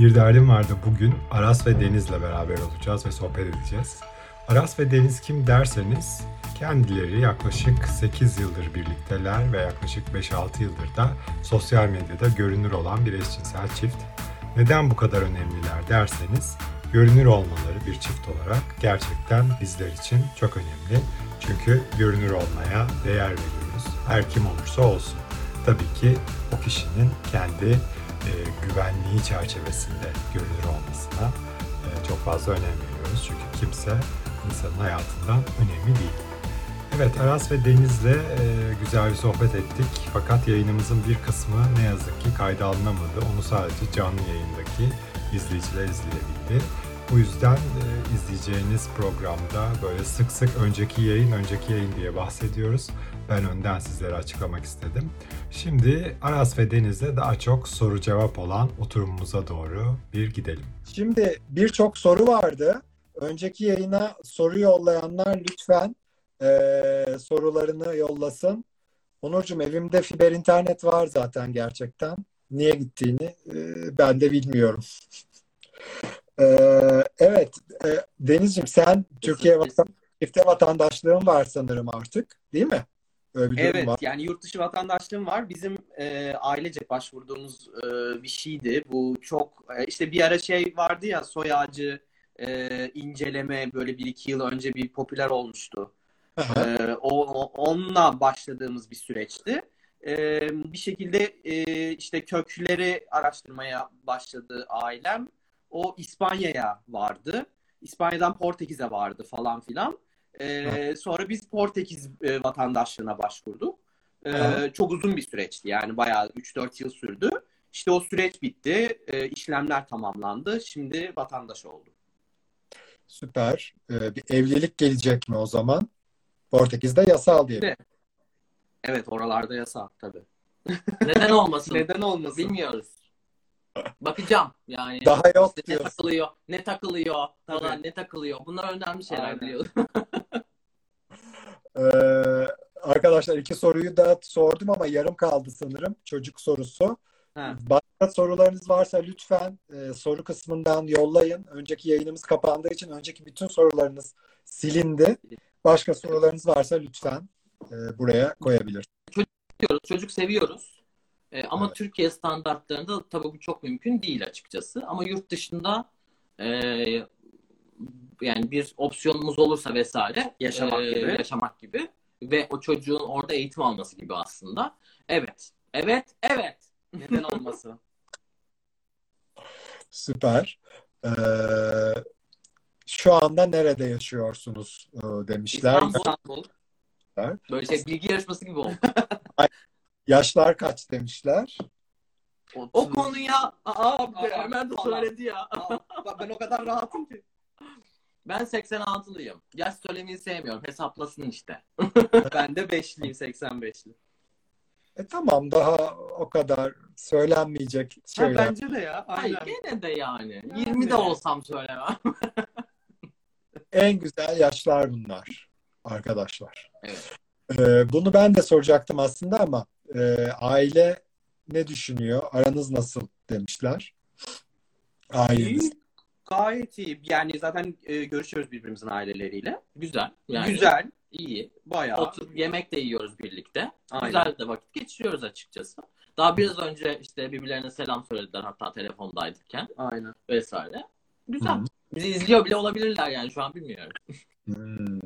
Bir derdim vardı bugün Aras ve Deniz'le beraber olacağız ve sohbet edeceğiz. Aras ve Deniz kim derseniz kendileri yaklaşık 8 yıldır birlikteler ve yaklaşık 5-6 yıldır da sosyal medyada görünür olan bir eşcinsel çift. Neden bu kadar önemliler derseniz görünür olmaları bir çift olarak gerçekten bizler için çok önemli. Çünkü görünür olmaya değer veriyoruz. Her kim olursa olsun. Tabii ki o kişinin kendi e, güvenliği çerçevesinde görünür olmasına e, çok fazla önem veriyoruz. Çünkü kimse insanın hayatından önemli değil. Evet Aras ve Deniz'le e, güzel bir sohbet ettik. Fakat yayınımızın bir kısmı ne yazık ki kayda alınamadı. Onu sadece canlı yayındaki izleyiciler izleyebildi. Bu yüzden e, izleyeceğiniz programda böyle sık sık önceki yayın, önceki yayın diye bahsediyoruz. Ben önden sizlere açıklamak istedim. Şimdi Aras ve Deniz'le daha çok soru cevap olan oturumumuza doğru bir gidelim. Şimdi birçok soru vardı. Önceki yayına soru yollayanlar lütfen eee, sorularını yollasın. Onurcuğum evimde fiber internet var zaten gerçekten. Niye gittiğini eee, ben de bilmiyorum. Eee, evet, eee, Denizciğim sen Türkiye vatan, çifte vatandaşlığın var sanırım artık, değil mi? Öyle bir durum Evet var. yani yurt dışı vatandaşlığım var. Bizim e, ailecek başvurduğumuz e, bir şeydi. Bu çok e, işte bir ara şey vardı ya soy ağacı e, inceleme böyle bir iki yıl önce bir popüler olmuştu. Aha. E, o, onunla başladığımız bir süreçti. E, bir şekilde e, işte kökleri araştırmaya başladı ailem. O İspanya'ya vardı. İspanya'dan Portekiz'e vardı falan filan. Ee, sonra biz Portekiz e, vatandaşlığına başvurduk. Ee, Evet. çok uzun bir süreçti yani bayağı 3-4 yıl sürdü. İşte o süreç bitti, e, işlemler tamamlandı. Şimdi vatandaş oldum. Süper. Eee, bir evlilik gelecek mi o zaman? Portekiz'de yasal diye. Evet. Evet oralarda yasak tabii. Neden olmasın? Neden olmasın? Bilmiyoruz. Bakacağım yani. Daha yok İşte ne diyorsun. takılıyor, ne takılıyor falan, Tabii. ne takılıyor. Bunlar önemli şeyler Aynen. biliyorum. Ee, arkadaşlar iki soruyu da sordum ama yarım kaldı sanırım. Çocuk sorusu. Ha. Başka sorularınız varsa lütfen e, soru kısmından yollayın. Önceki yayınımız kapandığı için önceki bütün sorularınız silindi. Başka sorularınız varsa lütfen e, buraya koyabilirsiniz. Seviyoruz, Çocuk seviyoruz. Ee, ama Evet. Türkiye standartlarında tabii bu çok mümkün değil açıkçası. Ama yurt dışında e, yani bir opsiyonumuz olursa vesaire Yaşamak e, gibi. yaşamak gibi ve o çocuğun orada eğitim alması gibi aslında. Evet. Evet. Evet. Neden olmasın? Süper. Ee, şu anda nerede yaşıyorsunuz e, demişler. İstanbul. İstanbul. Böyle şey bilgi yarışması gibi oldu. Yaşlar kaç demişler. O konuya aa, Aa, hemen de söyledi ya. Aa, ben o kadar rahatım ki. Ben 86'lıyım. Yaş söylemeyi sevmiyorum. Hesaplasın işte. Ben de 5'liyim 85'li. E tamam daha o kadar söylenmeyecek Ha, şeyler. bence de ya. Aynen. gene de yani. Yani. 20 de olsam söylemem. En güzel yaşlar bunlar arkadaşlar. Evet. Ee, bunu ben de soracaktım aslında ama e, aile ne düşünüyor? Aranız nasıl demişler. Aileniz. İyi. Gayet iyi. Yani zaten e, görüşüyoruz birbirimizin aileleriyle. Güzel. Yani Güzel. iyi. Bayağı. Oturup yemek de yiyoruz birlikte. Aynen. Güzel de vakit geçiriyoruz açıkçası. Daha biraz önce işte birbirlerine selam söylediler hatta telefondaydıkken Aynen. vesaire. Güzel. Hı. Bizi izliyor bile olabilirler yani şu an bilmiyorum. Hmm,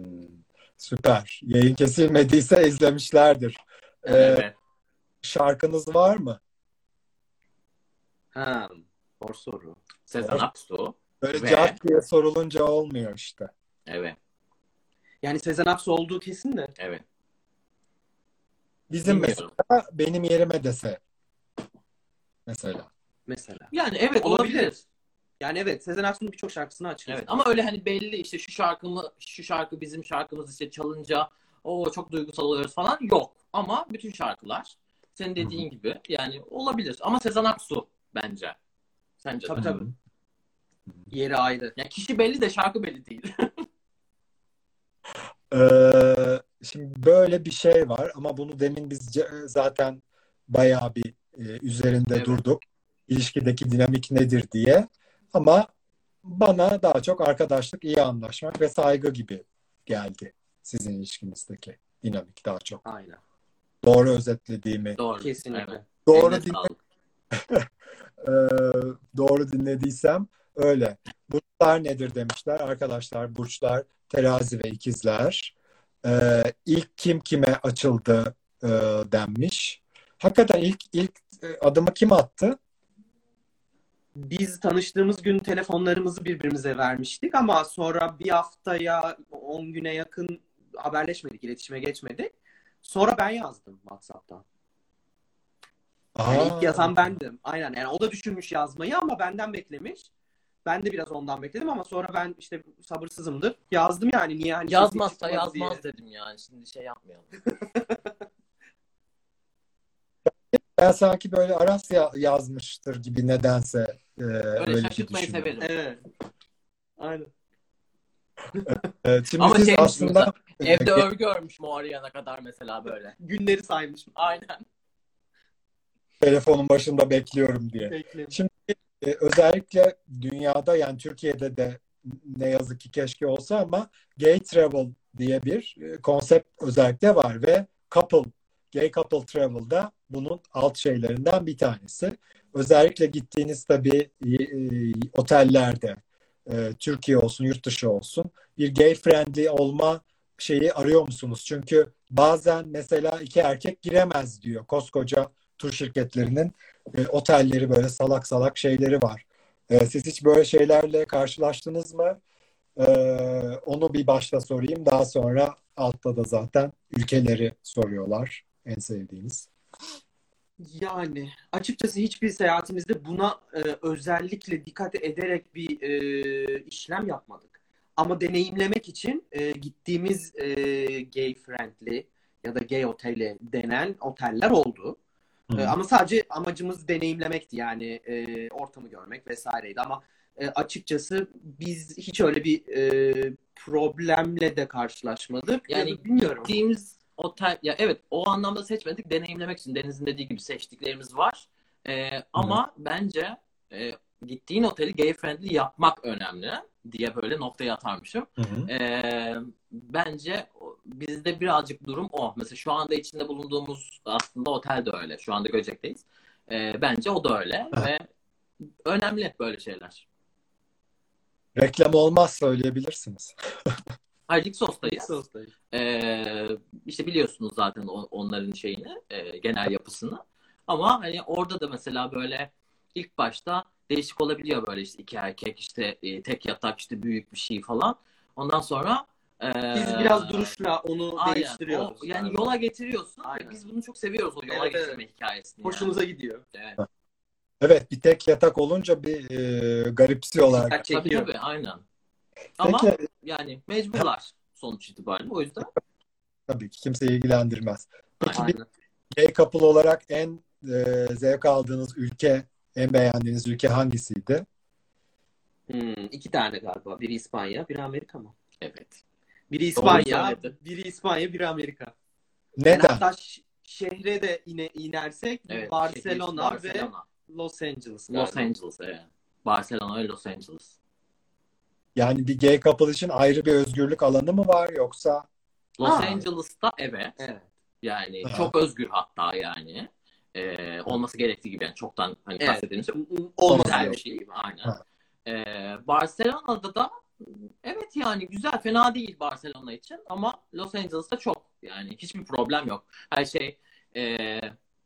süper. Yayın kesilmediyse izlemişlerdir. Ee, Evet. Şarkınız var mı? Ha, zor soru. Sezen Aksu. Böyle Ve- cevap diye sorulunca olmuyor işte. Evet. Yani Sezen Aksu olduğu kesin de. Evet. Bizim Bilmiyorum. mesela benim yerime dese mesela. Mesela. Yani evet Olabilir. olabilir. Yani evet Sezen Aksu'nun birçok şarkısını açıyoruz. Evet ama öyle hani belli işte şu şarkımı şu şarkı bizim şarkımız işte çalınca o çok duygusal oluyoruz falan yok. Ama bütün şarkılar senin dediğin gibi yani olabilir. Ama Sezen Aksu bence. Sence Tabii de. tabii. Yeri ayrı. Yani kişi belli de şarkı belli değil. Ee, şimdi böyle bir şey var ama bunu demin biz zaten bayağı bir e, üzerinde Evet. durduk. ilişkideki dinamik nedir diye. Ama bana daha çok arkadaşlık, iyi anlaşmak ve saygı gibi geldi sizin ilişkinizdeki dinamik daha çok. Aynen. Doğru özetlediğimi. Doğru. Kesinlikle. Evet. Doğru dinle, sağlık. e, doğru dinlediysem öyle. Burçlar nedir demişler arkadaşlar. Burçlar terazi ve ikizler. E, ilk kim kime açıldı e, denmiş. Hakikaten ilk ilk e, adımı kim attı? Biz tanıştığımız gün telefonlarımızı birbirimize vermiştik ama sonra bir haftaya 10 güne yakın haberleşmedik, iletişime geçmedik. Sonra ben yazdım WhatsApp'tan. Yani Aa, ilk yazan bendim. Aynen. Yani o da düşünmüş yazmayı ama benden beklemiş. Ben de biraz ondan bekledim ama sonra ben işte sabırsızımdır. Yazdım yani niye hani Yazmazsa çıkmadı yazmaz diye. dedim yani. Şimdi şey yapmayalım. Ben sanki böyle Aras ya- yazmıştır gibi nedense e, öyle bir şaşırtmayı düşünüyorum. severim. Evet. Aynen. Evet, şimdi Ama şey aslında Evde örgü örmüşüm o arayana kadar mesela böyle. Günleri saymışım. Aynen. telefonun başında bekliyorum diye. Bekledim. E, özellikle dünyada yani Türkiye'de de ne yazık ki keşke olsa ama gay travel diye bir e, konsept özellikle var ve couple, gay couple travel'da bunun alt şeylerinden bir tanesi. Özellikle gittiğiniz tabii e, otellerde e, Türkiye olsun, yurt dışı olsun bir gay friendly olma şeyi arıyor musunuz? Çünkü bazen mesela iki erkek giremez diyor koskoca tur şirketlerinin e, otelleri böyle salak salak şeyleri var. E, siz hiç böyle şeylerle karşılaştınız mı? E, onu bir başta sorayım. Daha sonra altta da zaten ülkeleri soruyorlar. En sevdiğiniz. Yani açıkçası hiçbir seyahatimizde buna e, özellikle dikkat ederek bir e, işlem yapmadık. Ama deneyimlemek için e, gittiğimiz e, gay friendly ya da gay oteli denen oteller oldu. Hı. E, ama sadece amacımız deneyimlemekti yani e, ortamı görmek vesaireydi. Ama e, açıkçası biz hiç öyle bir e, problemle de karşılaşmadık. Yani bilmiyorum. Gittiğimiz otel ya evet o anlamda seçmedik deneyimlemek için Deniz'in dediği gibi seçtiklerimiz var. Ee, ama bence e, gittiğin oteli gay friendly yapmak önemli diye böyle noktaya atarmışım. Hı hı. Ee, bence o- bizde birazcık durum o. Mesela şu anda içinde bulunduğumuz aslında otel de öyle. Şu anda Göcek'teyiz. Ee, bence o da öyle ve önemli böyle şeyler. Reklam olmaz söyleyebilirsiniz. Hayır Lixos'tayız. Sostayız. Ee, işte biliyorsunuz zaten onların şeyini, e, genel yapısını. Ama hani orada da mesela böyle ilk başta değişik olabiliyor böyle işte iki erkek işte e, tek yatak işte büyük bir şey falan. Ondan sonra e, Biz biraz duruşla onu aynen, değiştiriyoruz. o- yani yola getiriyorsun. Aynen. Biz bunu çok seviyoruz o yola Evet, evet. getirme hikayesini. yani. Hoşumuza gidiyor. Evet. Evet bir tek yatak olunca bir e, garipsiyorlar. Tabii tabii aynen. Ama Peki yani mecburlar sonuç itibariyle. O yüzden tabii ki kimseyi ilgilendirmez. Peki bir Aynen. gay couple olarak en e, zevk aldığınız ülke, en beğendiğiniz ülke hangisiydi? Hmm, iki tane galiba. Biri İspanya, biri Amerika mı? evet. Biri İspanya, biri İspanya, biri Amerika. Yani Neden? hatta ş- şehre de ine, inersek Evet. Barcelona, Barcelona. ve Los Angeles. Los galiba. Angeles evet. Barcelona ve Los Angeles. Yani bir gay couple için ayrı bir özgürlük alanı mı var yoksa Los Ha. Angeles'ta evet. Evet. Yani Aha. çok özgür hatta yani. Ee, olması gerektiği gibi yani çoktan hani Evet. bahsettiğimiz şey. Olması güzel bir şey. gibi. Aynen. Ha. Ee, Barcelona'da da evet yani güzel fena değil Barcelona için ama Los Angeles'ta çok yani hiçbir problem yok. Her şey ee,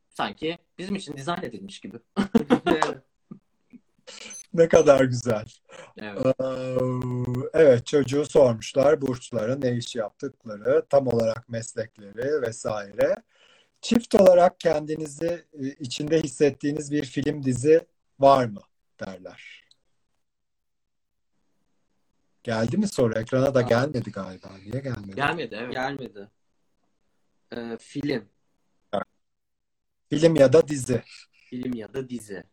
sanki bizim için dizayn edilmiş gibi. Ne kadar güzel. Evet. Ee, Evet çocuğu sormuşlar burçları, ne iş yaptıkları, tam olarak meslekleri vesaire. Çift olarak kendinizi e, içinde hissettiğiniz bir film dizi var mı derler. Geldi mi soru? Ekrana da gelmedi galiba. Niye gelmedi? Gelmedi evet. Gelmedi. Ee, film. Film ya da dizi. Film ya da dizi.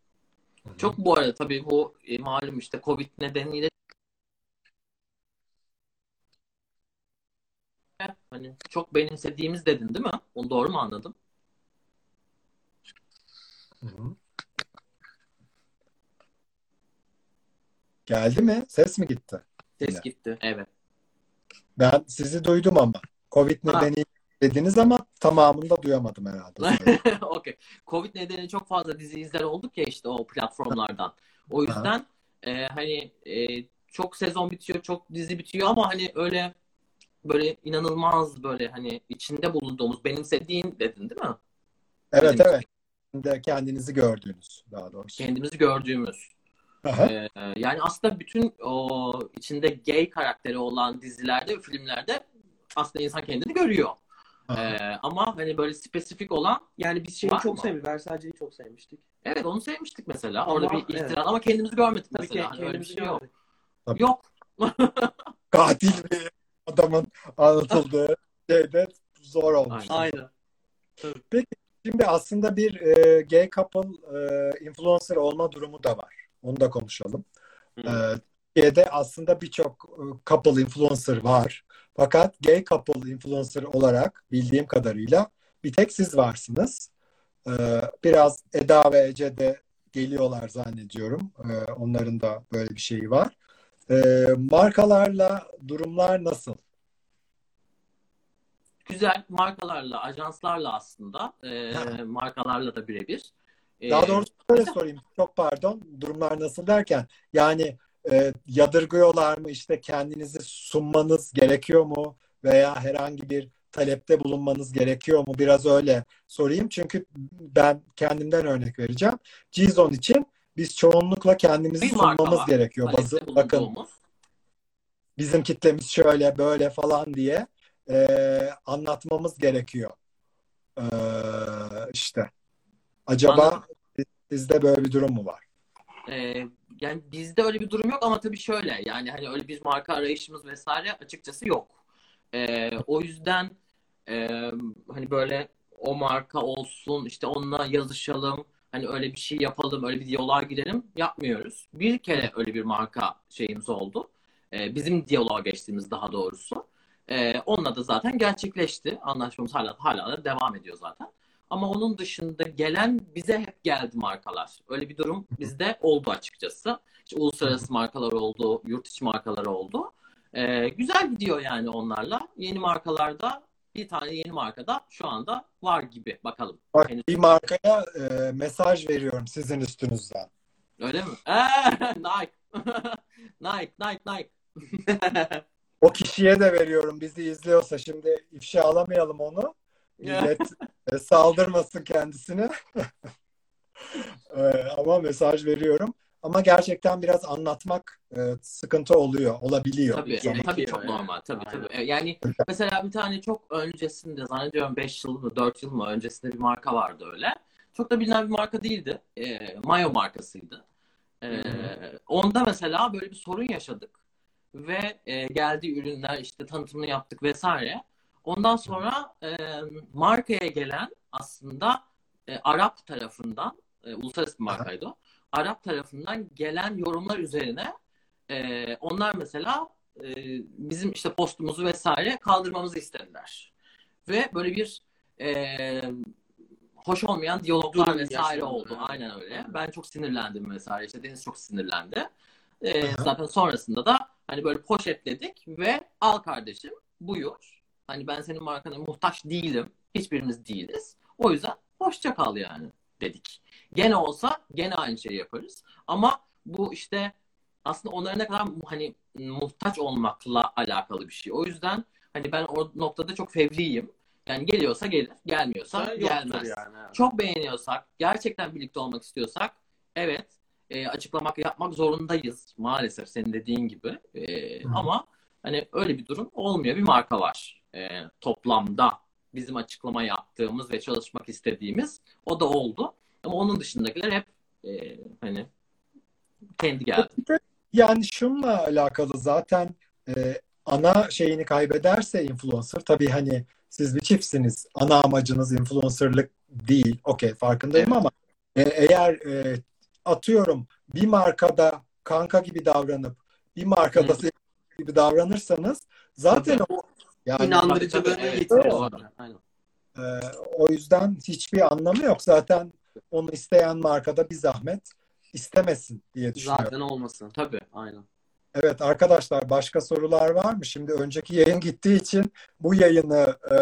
Çok bu arada tabii bu e, malum işte Covid nedeniyle hani çok benimsediğimiz dedin değil mi? Onu doğru mu anladım? Hı hı. Geldi mi? Ses mi gitti? Ses gitti. Evet. Ben sizi duydum ama. Covid Ha. nedeniyle dediniz ama tamamını da duyamadım herhalde. Okey. Covid nedeniyle çok fazla dizi izler olduk ya işte o platformlardan. O yüzden e, hani e, çok sezon bitiyor, çok dizi bitiyor ama hani öyle böyle inanılmaz böyle hani içinde bulunduğumuz, benimsediğin dedin değil mi? evet Benim- evet. De kendinizi gördüğünüz daha doğrusu. Kendimizi gördüğümüz. Aha. Ee, yani aslında bütün o içinde gay karakteri olan dizilerde filmlerde aslında insan kendini görüyor. Ee, ama hani böyle spesifik olan Yani biz şeyi Var çok mı? sevmiştik. Versace'yi çok sevmiştik. evet onu sevmiştik mesela. Ama- Orada bir evet. ama kendimizi görmedik Tabii mesela. Hani öyle bir şey yok. Tabii. Yok. Katil bir adamın anlatıldığı şeyde zor olmuş. Aynen. Şimdi aslında bir e, gay couple e, influencer olma durumu da var. Onu da konuşalım. Hı. E, Türkiye'de aslında birçok e, couple influencer var. Fakat gay couple influencer olarak bildiğim kadarıyla bir tek siz varsınız. E, biraz Eda ve Ece de geliyorlar zannediyorum. E, onların da böyle bir şeyi var. E, markalarla durumlar nasıl? Güzel markalarla, ajanslarla aslında. e, markalarla da birebir. Daha doğrusu böyle sorayım. Çok pardon. Durumlar nasıl derken yani e, yadırgıyorlar mı? İşte kendinizi sunmanız gerekiyor mu? Veya herhangi bir talepte bulunmanız gerekiyor mu? Biraz öyle sorayım. Çünkü ben kendimden örnek vereceğim. Gizon için biz çoğunlukla kendimizi Bir sunmamız var. gerekiyor. Bazı, bakın bizim kitlemiz şöyle böyle falan diye e, anlatmamız gerekiyor. E, işte. Acaba Anladım. sizde böyle bir durum mu var? Ee, yani bizde öyle bir durum yok ama tabii şöyle yani hani öyle bir marka arayışımız vesaire açıkçası yok. Ee, o yüzden e, hani böyle o marka olsun işte onunla yazışalım hani öyle bir şey yapalım öyle bir diyaloğa girelim yapmıyoruz. Bir kere öyle bir marka şeyimiz oldu. Ee, bizim diyaloğa geçtiğimiz daha doğrusu. Ee, onunla da zaten gerçekleşti. Anlaşmamız hala hala da devam ediyor zaten. Ama onun dışında gelen bize hep geldi markalar. Öyle bir durum bizde oldu açıkçası. İşte uluslararası markalar oldu, yurt içi markalar oldu. Ee, güzel gidiyor yani onlarla. Yeni markalarda bir tane yeni markada şu anda var gibi bakalım. Bak, bir markaya e, mesaj veriyorum sizin üstünüzden. Öyle mi? Ee, Nike. Nike, Nike, Nike. O kişiye de veriyorum bizi izliyorsa şimdi ifşa alamayalım onu. Millet e, saldırmasın kendisine. Ama mesaj veriyorum. Ama gerçekten biraz anlatmak e, sıkıntı oluyor, olabiliyor. Tabii, Zaman- tabii çok yani. normal. Tabii Aynen. tabii. E, Yani mesela bir tane çok öncesinde zannediyorum 5 yıl mı 4 yıl mı öncesinde bir marka vardı öyle. Çok da bilinen bir marka değildi. E, Mayo markasıydı. E, onda mesela böyle bir sorun yaşadık. Ve e, geldiği ürünler işte tanıtımını yaptık vesaire. Ondan sonra e, markaya gelen aslında e, Arap tarafından, e, uluslararası bir markaydı o. Arap tarafından gelen yorumlar üzerine e, onlar mesela e, bizim işte postumuzu vesaire kaldırmamızı istediler. Ve böyle bir e, hoş olmayan diyaloglar Durum vesaire oldu. Aynen öyle. Ben çok sinirlendim vesaire. İşte Deniz çok sinirlendi. E, zaten sonrasında da hani böyle poşetledik ve al kardeşim buyur. Hani ben senin markana muhtaç değilim. Hiçbirimiz değiliz. O yüzden hoşça kal yani dedik. Gene olsa gene aynı şeyi yaparız. Ama bu işte aslında onlara ne kadar hani muhtaç olmakla alakalı bir şey. O yüzden hani ben o noktada çok fevriyim. Yani geliyorsa gelir, gelmiyorsa Yoktur gelmez. yani. Çok beğeniyorsak, gerçekten birlikte olmak istiyorsak evet e, açıklamak yapmak zorundayız maalesef senin dediğin gibi. E, Hı. ama hani öyle bir durum olmuyor. Bir marka var e, toplamda bizim açıklama yaptığımız ve çalışmak istediğimiz o da oldu. Ama onun dışındakiler hep e, hani kendi geldi. Yani şununla alakalı zaten e, ana şeyini kaybederse influencer tabii hani siz bir çiftsiniz. Ana amacınız influencerlık değil. Okey farkındayım ama e, eğer e, atıyorum bir markada kanka gibi davranıp bir markada sevgili gibi davranırsanız zaten o yani İnandırıcılığını Evet, yitiriyor. doğru. Aynen. e, o yüzden hiçbir anlamı yok. Zaten onu isteyen markada bir zahmet istemesin diye düşünüyorum. Zaten olmasın. Tabii. Aynen. Evet arkadaşlar başka sorular var mı? Şimdi önceki yayın gittiği için bu yayını e,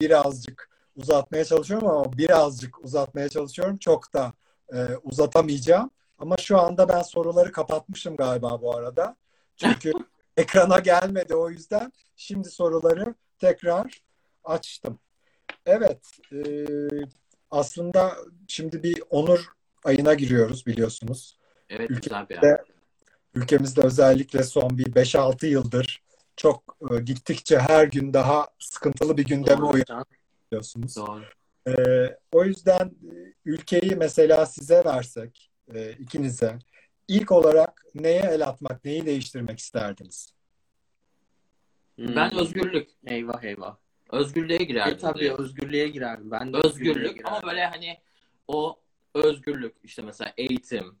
birazcık uzatmaya çalışıyorum ama birazcık uzatmaya çalışıyorum. Çok da e, uzatamayacağım. Ama şu anda ben soruları kapatmışım galiba bu arada. Çünkü ekrana gelmedi o yüzden. Şimdi soruları tekrar açtım. Evet, e, aslında şimdi bir onur ayına giriyoruz biliyorsunuz. Evet Ülke- güzel bir yer. Ve ülkemizde özellikle son bir 5-6 yıldır çok e, gittikçe her gün daha sıkıntılı bir gündeme Can. uyanıyorsunuz. Doğru. E, o yüzden e, ülkeyi mesela size versek, e, ikinize, ilk olarak neye el atmak, neyi değiştirmek isterdiniz? Hmm. Ben özgürlük. Eyvah eyvah. Özgürlüğe girerdim. E, tabii direkt. özgürlüğe girerdim. Ben de özgürlüğe özgürlük girerdim. ama böyle hani o özgürlük işte mesela eğitim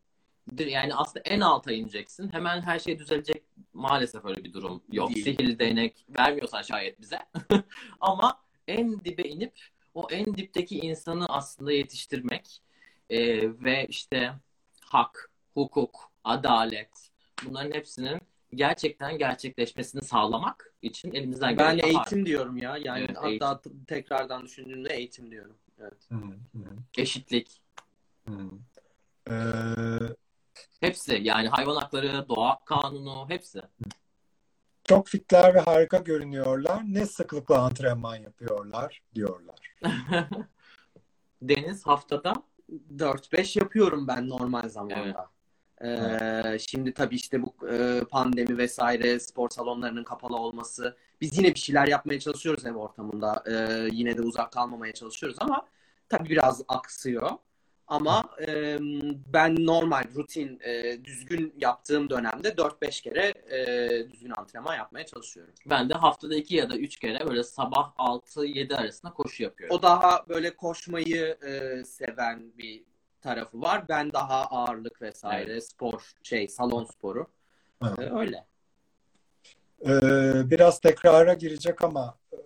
yani aslında en alta ineceksin hemen her şey düzelecek maalesef öyle bir durum yok Değil. sihirli değnek vermiyorsan şayet bize ama en dibe inip o en dipteki insanı aslında yetiştirmek e, ve işte hak hukuk adalet bunların hepsinin gerçekten gerçekleşmesini sağlamak için elimizden Ben geleni eğitim diyorum ya. Yani Evet, hatta t- tekrardan düşündüğümde eğitim diyorum. Evet. eşitlik Ee, Hepsi yani hayvan hakları, doğa kanunu hepsi. çok fitler ve harika görünüyorlar. Ne sıklıkla antrenman yapıyorlar diyorlar. Deniz haftada 4-5 yapıyorum ben normal zamanda. Ee, şimdi tabii işte bu e, pandemi vesaire spor salonlarının kapalı olması biz yine bir şeyler yapmaya çalışıyoruz ev ortamında. Ee, yine de uzak kalmamaya çalışıyoruz ama tabii biraz aksıyor. Ama e, ben normal rutin e, düzgün yaptığım dönemde 4-5 kere e, düzgün antrenman yapmaya çalışıyorum. ben de haftada iki ya da üç kere böyle sabah 6-7 arasında koşu yapıyorum. O daha böyle koşmayı e, seven bir tarafı var. Ben daha ağırlık vesaire spor şey salon sporu. Evet. E, öyle. Ee, biraz tekrara girecek ama e,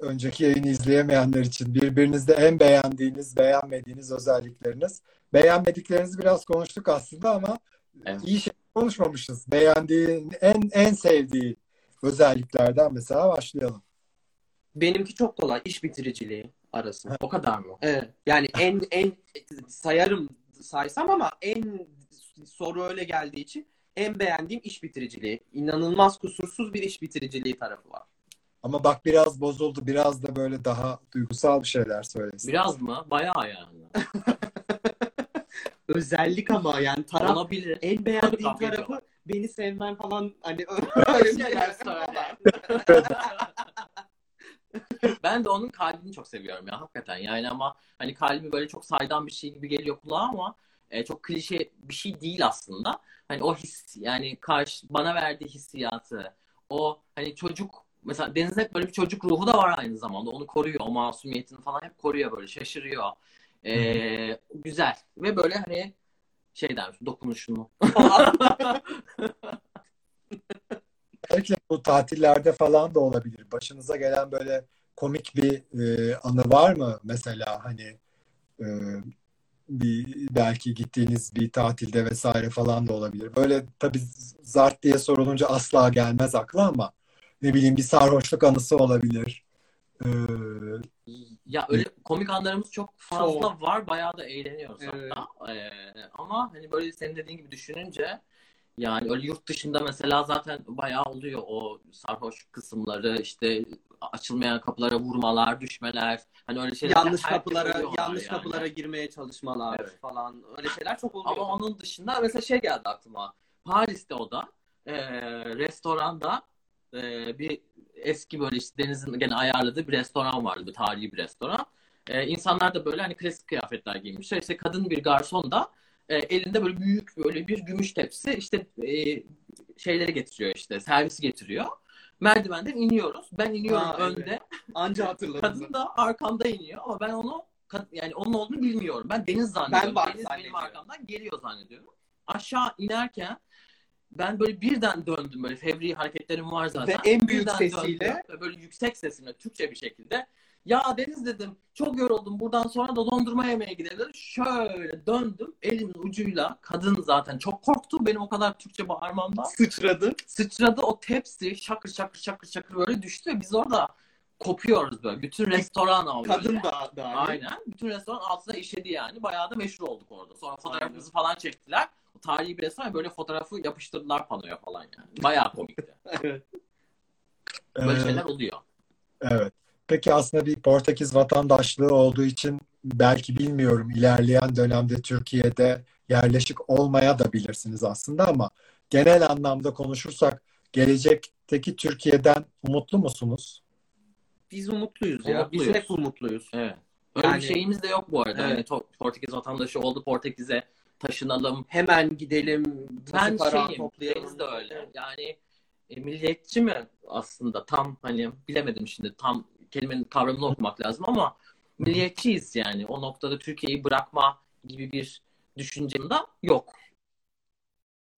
önceki yayını izleyemeyenler için birbirinizde en beğendiğiniz, beğenmediğiniz özellikleriniz. Beğenmediklerinizi biraz konuştuk aslında ama Evet. iyi şey konuşmamışız. Beğendiğin, en en sevdiği özelliklerden mesela başlayalım. Benimki çok kolay. iş bitiriciliği arasında. O kadar mı? Evet. Yani en en sayarım saysam ama en soru öyle geldiği için en beğendiğim iş bitiriciliği. İnanılmaz kusursuz bir iş bitiriciliği tarafı var. Ama bak biraz bozuldu. Biraz da böyle daha duygusal bir şeyler söylesin. Biraz mı? Bayağı yani. Özellik ama yani taraf Olabilir. en beğendiğim tarafı beni sevmen falan hani Öyle şeyler söyle. ben de onun kalbini çok seviyorum ya hakikaten yani ama hani kalbi böyle çok saydam bir şey gibi geliyor kulağa ama e, çok klişe bir şey değil aslında. Hani o his yani karşı bana verdiği hissiyatı o hani çocuk mesela Deniz hep böyle bir çocuk ruhu da var aynı zamanda onu koruyor o masumiyetini falan hep koruyor böyle şaşırıyor. E, güzel ve böyle hani şeyden dokunuşunu falan. Bu tatillerde falan da olabilir. Başınıza gelen böyle komik bir e, anı var mı? Mesela hani e, bir belki gittiğiniz bir tatilde vesaire falan da olabilir. Böyle tabii zart diye sorulunca asla gelmez akla ama ne bileyim bir sarhoşluk anısı olabilir. E, Ya öyle komik anlarımız çok fazla Çok. var. Bayağı da eğleniyoruz Evet. hatta. Ee, ama hani böyle senin dediğin gibi düşününce yani öyle yurt dışında mesela zaten bayağı oluyor o sarhoş kısımları işte açılmayan kapılara vurmalar, düşmeler. Hani öyle şeyler yanlış kapılara yanlış yani. kapılara girmeye çalışmalar Evet. falan öyle şeyler çok oluyor. Ama onun dışında mesela şey geldi aklıma. Paris'te o da e, restoranda e, bir eski böyle işte Deniz'in gene ayarladığı bir restoran vardı. Bir tarihi bir restoran. E, insanlar da böyle hani klasik kıyafetler giymişler. İşte kadın bir garson da e, elinde böyle büyük böyle bir gümüş tepsi işte e, şeyleri getiriyor işte servisi getiriyor. Merdivenden iniyoruz. Ben iniyorum Ha, evet. önde. Anca hatırladım. Kadın da arkamda iniyor ama ben onu yani onun olduğunu bilmiyorum. Ben Deniz zannediyorum. Ben var Deniz benim arkamdan geliyor zannediyorum. Aşağı inerken ben böyle birden döndüm böyle fevri hareketlerim var zaten. Ve en büyük Birden sesiyle- döndüm böyle yüksek sesimle Türkçe bir şekilde ya Deniz dedim çok yoruldum buradan sonra da dondurma yemeye gidelim. Şöyle döndüm elimin ucuyla kadın zaten çok korktu benim o kadar Türkçe bağırmamdan. Sıçradı. Sıçradı o tepsi şakır şakır şakır şakır böyle düştü ve biz orada kopuyoruz böyle. Bütün restoran böyle. Kadın da dahil. Aynen. Bütün restoran altına işedi yani. Bayağı da meşhur olduk orada. Sonra fotoğrafımızı falan çektiler. O tarihi bir restoran böyle fotoğrafı yapıştırdılar panoya falan yani. Bayağı komikti. Evet. Böyle Ee, şeyler oluyor. Evet. Peki aslında bir Portekiz vatandaşlığı olduğu için belki bilmiyorum ilerleyen dönemde Türkiye'de yerleşik olmaya da bilirsiniz aslında ama genel anlamda konuşursak gelecekteki Türkiye'den umutlu musunuz? Biz umutluyuz ya. Umutluyuz. Biz hep umutluyuz. Evet. Öyle Yani- bir şeyimiz de yok bu arada. Evet. Hani To- Portekiz vatandaşı oldu Portekiz'e taşınalım. Hemen gidelim. Ben para şeyim, toplayalım. De öyle. Yani e, milliyetçi mi aslında tam hani bilemedim şimdi tam kelimenin kavramını okumak lazım ama milliyetçiyiz yani. O noktada Türkiye'yi bırakma gibi bir düşüncem de yok.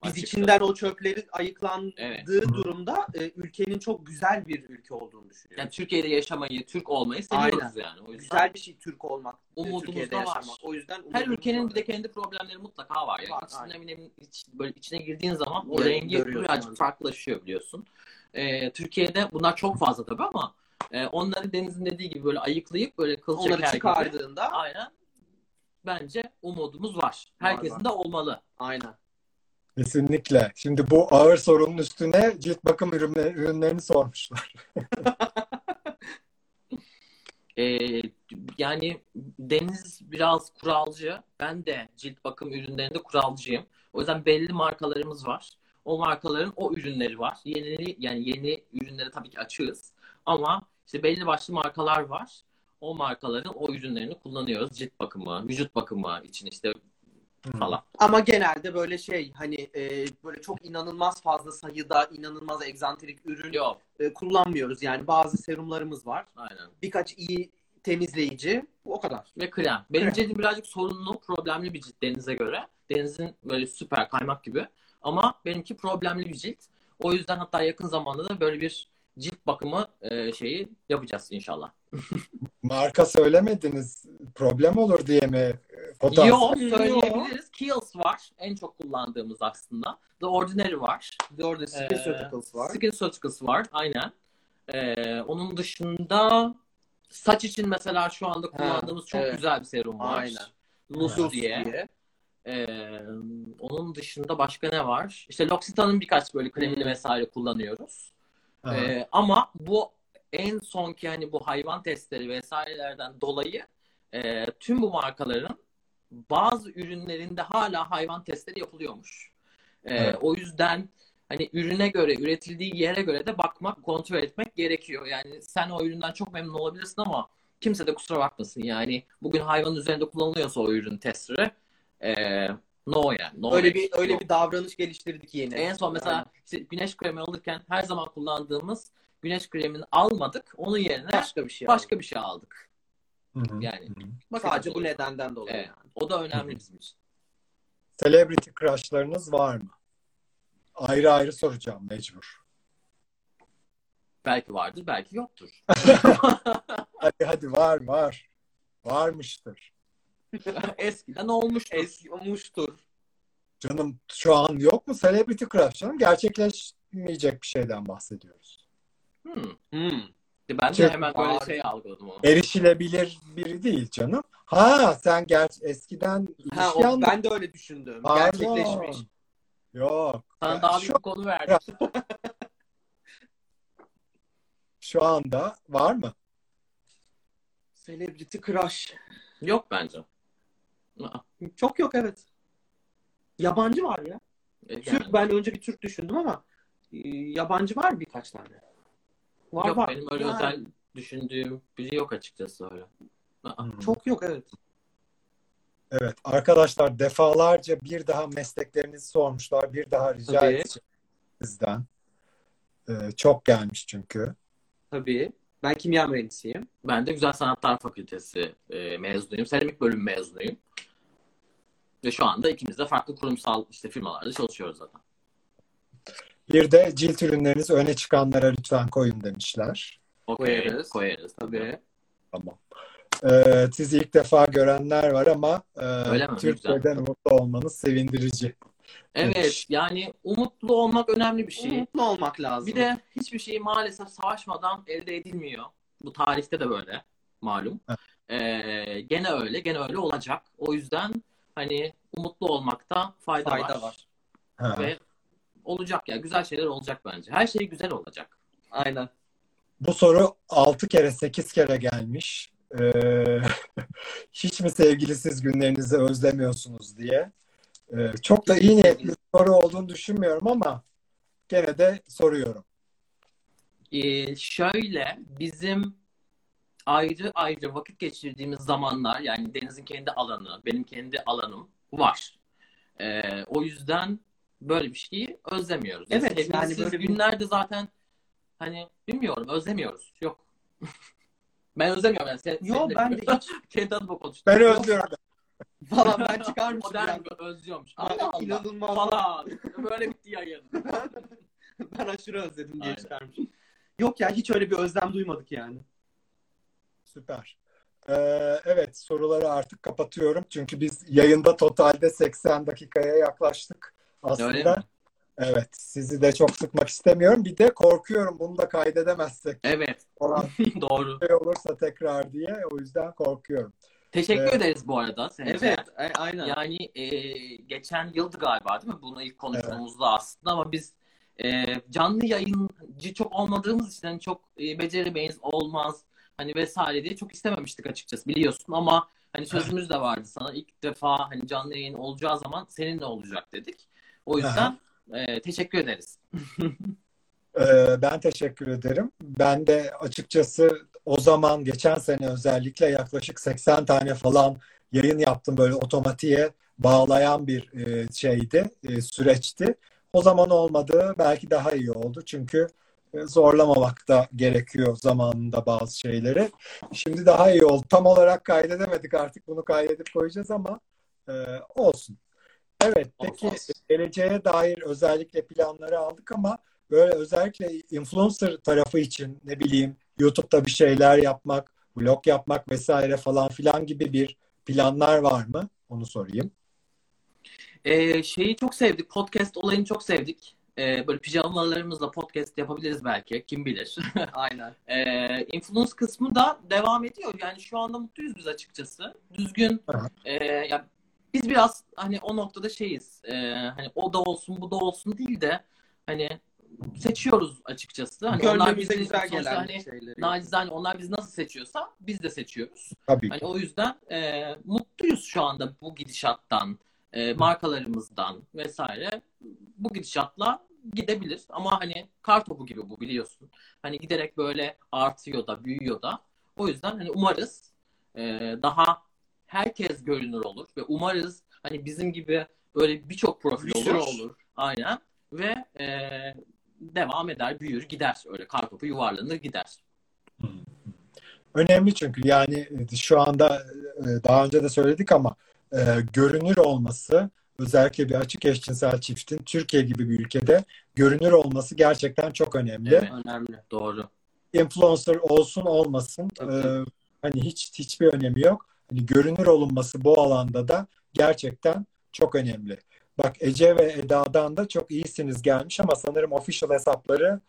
Biz Açıkçası. içinden o çöpleri ayıklandığı Evet. durumda e, ülkenin çok güzel bir ülke olduğunu düşünüyorum. Yani Türkiye'de yaşamayı, Türk olmayı seviyoruz yani. O yüzden güzel bir şey Türk olmak. e, Umudumuz da var. O yüzden her ülkenin var. bir de kendi problemleri mutlaka var. Yani Var, içine, aynen. eminim, iç- böyle içine girdiğin zaman o rengi birazcık farklılaşıyor biliyorsun. Ee, Türkiye'de bunlar çok fazla tabii ama e, onları Deniz'in dediği gibi böyle ayıklayıp böyle kıl onları çeker gibi çıkardığında aynen bence umudumuz var. Herkesin var. de olmalı. aynen. Kesinlikle. Şimdi bu ağır sorunun üstüne cilt bakım ürünleri, ürünlerini sormuşlar. Ee, yani Deniz biraz kuralcı. Ben de cilt bakım ürünlerinde kuralcıyım. O yüzden belli markalarımız var. O markaların o ürünleri var. Yeni yani yeni ürünleri tabii ki açığız. Ama işte belli başlı markalar var. O markaların o ürünlerini kullanıyoruz. Cilt bakımı, vücut bakımı için işte falan. Ama genelde böyle şey hani e, böyle çok inanılmaz fazla sayıda inanılmaz egzantrik ürün Yok. e, kullanmıyoruz. Yani bazı serumlarımız var. Aynen. Birkaç iyi temizleyici. O kadar. Ve krem. Benim Krem. cildim birazcık sorunlu, problemli bir cilt Deniz'e göre. Deniz'in böyle süper kaymak gibi. Ama benimki problemli bir cilt. O yüzden hatta yakın zamanda da böyle bir cilt bakımı e, şeyi yapacağız inşallah. Marka söylemediniz. Problem olur diye mi? Potansiyel- Yok söyleyebiliriz. Kiehl's var. En çok kullandığımız aslında. The Ordinary var. Orada Ee, SkinCeuticals var. SkinCeuticals var. Aynen. Ee, onun dışında saç için mesela şu anda kullandığımız çok evet. güzel bir serum var. Aynen. Luce Luce diye. Ee, onun dışında başka ne var? İşte L'Occitane'ın birkaç böyle kremini Hmm. vesaire kullanıyoruz. Aha. Ee, ama bu en sonki hani bu hayvan testleri vesairelerden dolayı e, tüm bu markaların bazı ürünlerinde hala hayvan testleri yapılıyormuş. Evet. O yüzden hani ürüne göre, üretildiği yere göre de bakmak, kontrol etmek gerekiyor. Yani sen o üründen çok memnun olabilirsin ama kimse de kusura bakmasın. Yani bugün hayvanın üzerinde kullanılıyorsa o ürün testleri e, no yani. No Öyle way. bir öyle No. bir davranış geliştirdik yeni. En son mesela işte güneş kremi alırken her zaman kullandığımız güneş kremini almadık. Onun yerine başka bir şey. başka bir şey aldık. Hı hı. Yani. Hı hı. Bakın Sadece bu nedenden dolayı. Evet. O da önemli bizim için. Celebrity crushlarınız var mı? Ayrı ayrı soracağım mecbur. Belki vardır, belki yoktur. Hadi hadi var var. Varmıştır. Eskiden olmuştur. Eski olmuştur. Canım şu an yok mu celebrity crush canım? Gerçekleşmeyecek bir şeyden bahsediyoruz. Hmm. Hmm. Ben de Çok hemen böyle var. şey algıladım onu. Erişilebilir biri değil canım. Ha sen ger eskiden Ha, o, anla- ben de öyle düşündüm. Pardon. Gerçekleşmiş. Yok. Sana Ya daha şu, büyük bir konu verdim. şu anda var mı? Celebrity crush. Yok bence. Aa, Çok yok evet. Yabancı var ya. yani Türk ben önce bir Türk düşündüm ama e, yabancı var birkaç tane. Var yok, var. benim öyle Yani özel düşündüğüm biri yok açıkçası öyle. Aa, Çok yok evet. Evet arkadaşlar defalarca bir daha mesleklerinizi sormuşlar. Bir daha rica Tabii. edeceğim sizden. Ee, çok gelmiş çünkü. Tabii. Ben kimya mühendisiyim. Ben de Güzel Sanatlar Fakültesi e, mezunuyum. Seramik bölüm mezunuyum. Ve şu anda ikimiz de farklı kurumsal işte firmalarda çalışıyoruz zaten. Bir de cilt ürünlerinizi öne çıkanlara lütfen koyun demişler. Koyarız. koyarız tabii. Tamam. Ee, sizi ilk defa görenler var ama e, Öyle mi? Türkiye'den mutlu olmanız sevindirici. Evet, Demiş. yani umutlu olmak önemli bir şey. Mutlu olmak lazım. Bir de hiçbir şey maalesef savaşmadan elde edilmiyor. Bu tarihte de böyle malum. Ee, gene öyle, gene öyle olacak. O yüzden hani umutlu olmakta fayda, fayda var. var. Ha. Ve olacak ya, güzel şeyler olacak bence. Her şey güzel olacak. Aynen. Bu soru 6 kere 8 kere gelmiş. Ee, hiç mi sevgilisiz günlerinizi özlemiyorsunuz diye. Ee, çok da iyi niyetli bir soru olduğunu düşünmüyorum ama gene de soruyorum. Ee, şöyle bizim ayrı ayrı vakit geçirdiğimiz zamanlar yani Deniz'in kendi alanı, benim kendi alanım var. Ee, o yüzden böyle bir şeyi özlemiyoruz. Evet, Sevgilisiz yani böyle günlerde zaten hani bilmiyorum özlemiyoruz. Yok. ben özlemiyorum yani. Sen, Yo ben de hiç kendi adıma konuştum. Ben özlüyorum. falan ben çıkarmışım Modern yani. özlüyormuş. Allah Allah. inanılmaz. Falan. Böyle bitti yayın. ben aşırı özledim diye Aynen. çıkarmışım. Yok ya hiç öyle bir özlem duymadık yani. Süper. Ee, evet soruları artık kapatıyorum. Çünkü biz yayında totalde 80 dakikaya yaklaştık aslında. Evet sizi de çok sıkmak istemiyorum. Bir de korkuyorum bunu da kaydedemezsek Evet. falan Doğru. şey olursa tekrar diye. O yüzden korkuyorum. Teşekkür Evet. ederiz bu arada. Seninle. Evet, a- aynen. Yani e, geçen yıldı galiba değil mi? Bunu ilk konuştuğumuzda aslında ama biz e, canlı yayıncı çok olmadığımız için hani çok e, beceremeyiz, olmaz hani vesaire diye çok istememiştik açıkçası biliyorsun ama hani sözümüz de vardı sana ilk defa hani canlı yayın olacağı zaman seninle olacak dedik. O yüzden e, teşekkür ederiz. Ee, ben teşekkür ederim. Ben de açıkçası o zaman geçen sene özellikle yaklaşık 80 tane falan yayın yaptım böyle otomatiğe bağlayan bir e, şeydi, e, süreçti. O zaman olmadığı belki daha iyi oldu çünkü zorlamamak da gerekiyor zamanında bazı şeyleri. Şimdi daha iyi oldu. Tam olarak kaydedemedik artık bunu kaydedip koyacağız ama e, olsun. Evet, peki geleceğe dair özellikle planları aldık ama böyle özellikle influencer tarafı için ne bileyim YouTube'da bir şeyler yapmak, vlog yapmak vesaire falan filan gibi bir planlar var mı? Onu sorayım. E, şeyi çok sevdik, podcast olayını çok sevdik. E, böyle pijamalarımızla podcast yapabiliriz belki, kim bilir. Aynen. Ee, influence kısmı da devam ediyor. Yani şu anda mutluyuz biz açıkçası. Düzgün. E, ya biz biraz hani o noktada şeyiz. e, hani o da olsun bu da olsun değil de hani seçiyoruz açıkçası. Hani onlar Gönlümüze bizi güzel gelen hani şeyleri. nacizane onlar bizi nasıl seçiyorsa biz de seçiyoruz. Tabii. Hani o yüzden e, mutluyuz şu anda bu gidişattan, e, markalarımızdan vesaire. Bu gidişatla gidebilir ama hani kar topu gibi bu biliyorsun. Hani giderek böyle artıyor da büyüyor da. O yüzden hani umarız e, daha herkes görünür olur ve umarız hani bizim gibi böyle birçok profil Bir olur. olur. Aynen. Ve e, devam eder, büyür, gider. Öyle kar topu yuvarlanır gider. Önemli çünkü yani şu anda e, daha önce de söyledik ama e, görünür olması özellikle bir açık eşcinsel çiftin Türkiye gibi bir ülkede görünür olması gerçekten çok önemli. Evet. Önemli. Doğru. Influencer olsun olmasın Tabii. e, hani hiç hiçbir önemi yok. Hani görünür olunması bu alanda da gerçekten çok önemli. Bak Ece ve Eda'dan da çok iyisiniz gelmiş ama sanırım official hesapları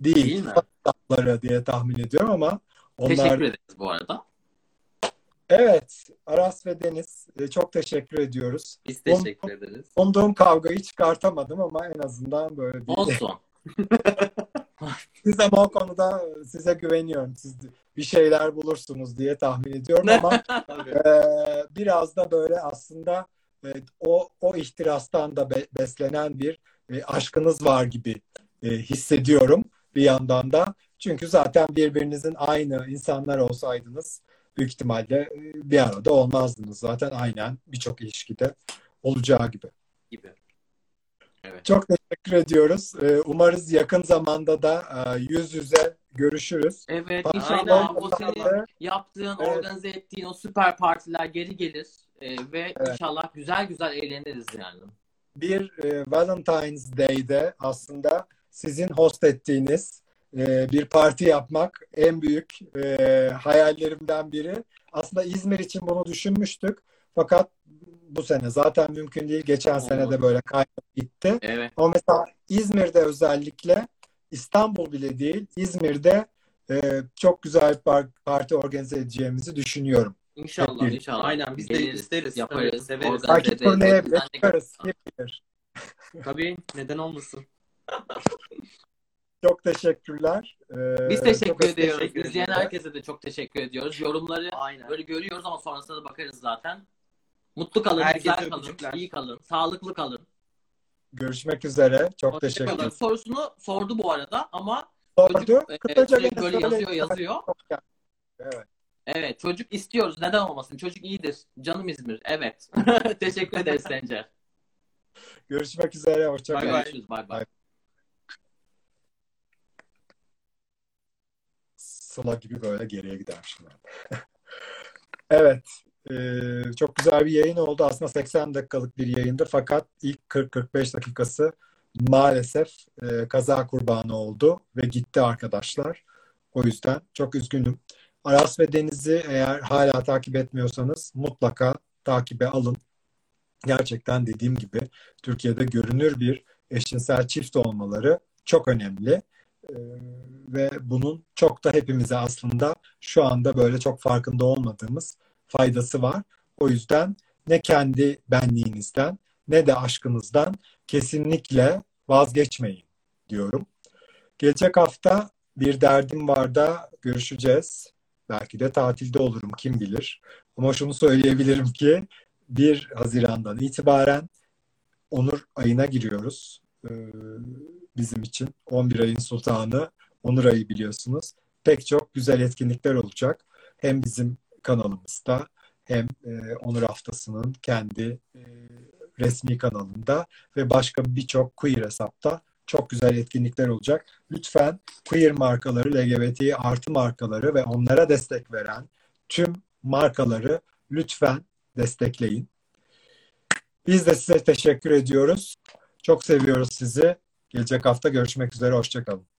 değil, Değil mi? hesapları diye tahmin ediyorum ama onlar Teşekkür ederiz bu arada. Evet, Aras ve Deniz e, çok teşekkür ediyoruz. Biz teşekkür ederiz. Umduğum kavgayı çıkartamadım ama en azından böyle bir... Olsun. Siz ama o konuda e, size güveniyorum. Siz bir şeyler bulursunuz diye tahmin ediyorum ama e, biraz da böyle aslında e, o o ihtirastan da be- beslenen bir e, aşkınız var gibi e, hissediyorum bir yandan da. Çünkü zaten birbirinizin aynı insanlar olsaydınız büyük ihtimalle e, bir arada olmazdınız zaten aynen birçok ilişkide olacağı gibi. gibi. Evet. Çok teşekkür ediyoruz. E, Umarız yakın zamanda da e, yüz yüze görüşürüz. Evet Aynen. inşallah o senin Aynen. yaptığın, Evet. organize ettiğin o süper partiler geri gelir. Ee, ve Evet. inşallah güzel güzel eğleniriz yani. bir e, Valentine's Day'de aslında sizin host ettiğiniz e, bir parti yapmak en büyük e, hayallerimden biri. Aslında İzmir için bunu düşünmüştük. Fakat bu sene zaten mümkün değil. Geçen sene de Olmadı. böyle kayıp gitti. Evet. Ama mesela İzmir'de özellikle İstanbul bile değil İzmir'de e, çok güzel bir par- parti organize edeceğimizi düşünüyorum. İnşallah Hep inşallah. Aynen, biz de isteriz, Yaparız. severiz. Gel. Kim bilir. Tabii neden olmasın? Çok teşekkürler. Ee, Biz teşekkür çok ediyoruz. teşekkür İzleyen ediyoruz. herkese de çok teşekkür ediyoruz. Yorumları Aynen. böyle görüyoruz ama sonrasında da bakarız zaten. Mutlu kalın, Herkese güzel kalın, öpücükler. iyi kalın, sağlıklı kalın. Görüşmek üzere. Çok Hoşça teşekkür kalın. ederim. Sorusunu sordu bu arada ama Sordu. çocuk e, Kısaca sürekli gene böyle yazıyor yazıyor. Evet. Evet çocuk istiyoruz. Neden olmasın? Çocuk iyidir. Canım İzmir. Evet. teşekkür ederiz Sencer. Görüşmek üzere. Hoşça Bay kalın. bay. Görüşürüz. Bay bay. Sıla gibi böyle geriye gider şimdi. evet. eee, çok güzel bir yayın oldu. Aslında 80 dakikalık bir yayındı. Fakat ilk 40-45 dakikası maalesef eee, kaza kurbanı oldu ve gitti arkadaşlar. O yüzden çok üzgünüm. Aras ve Deniz'i eğer hala takip etmiyorsanız mutlaka takibe alın. Gerçekten dediğim gibi Türkiye'de görünür bir eşcinsel çift olmaları çok önemli. Ee, ve bunun çok da hepimize aslında şu anda böyle çok farkında olmadığımız faydası var. O yüzden ne kendi benliğinizden ne de aşkınızdan kesinlikle vazgeçmeyin diyorum. Gelecek hafta bir derdim var da görüşeceğiz. Belki de tatilde olurum kim bilir. Ama şunu söyleyebilirim ki 1 Haziran'dan itibaren Onur ayına giriyoruz. Ee, bizim için 11 ayın sultanı Onur ayı biliyorsunuz. Pek çok güzel etkinlikler olacak. Hem bizim kanalımızda hem e, Onur Haftası'nın kendi e, resmi kanalında ve başka birçok queer hesapta çok güzel etkinlikler olacak. Lütfen queer markaları, LGBT artı markaları ve onlara destek veren tüm markaları lütfen destekleyin. Biz de size teşekkür ediyoruz. Çok seviyoruz sizi. Gelecek hafta görüşmek üzere. Hoşçakalın.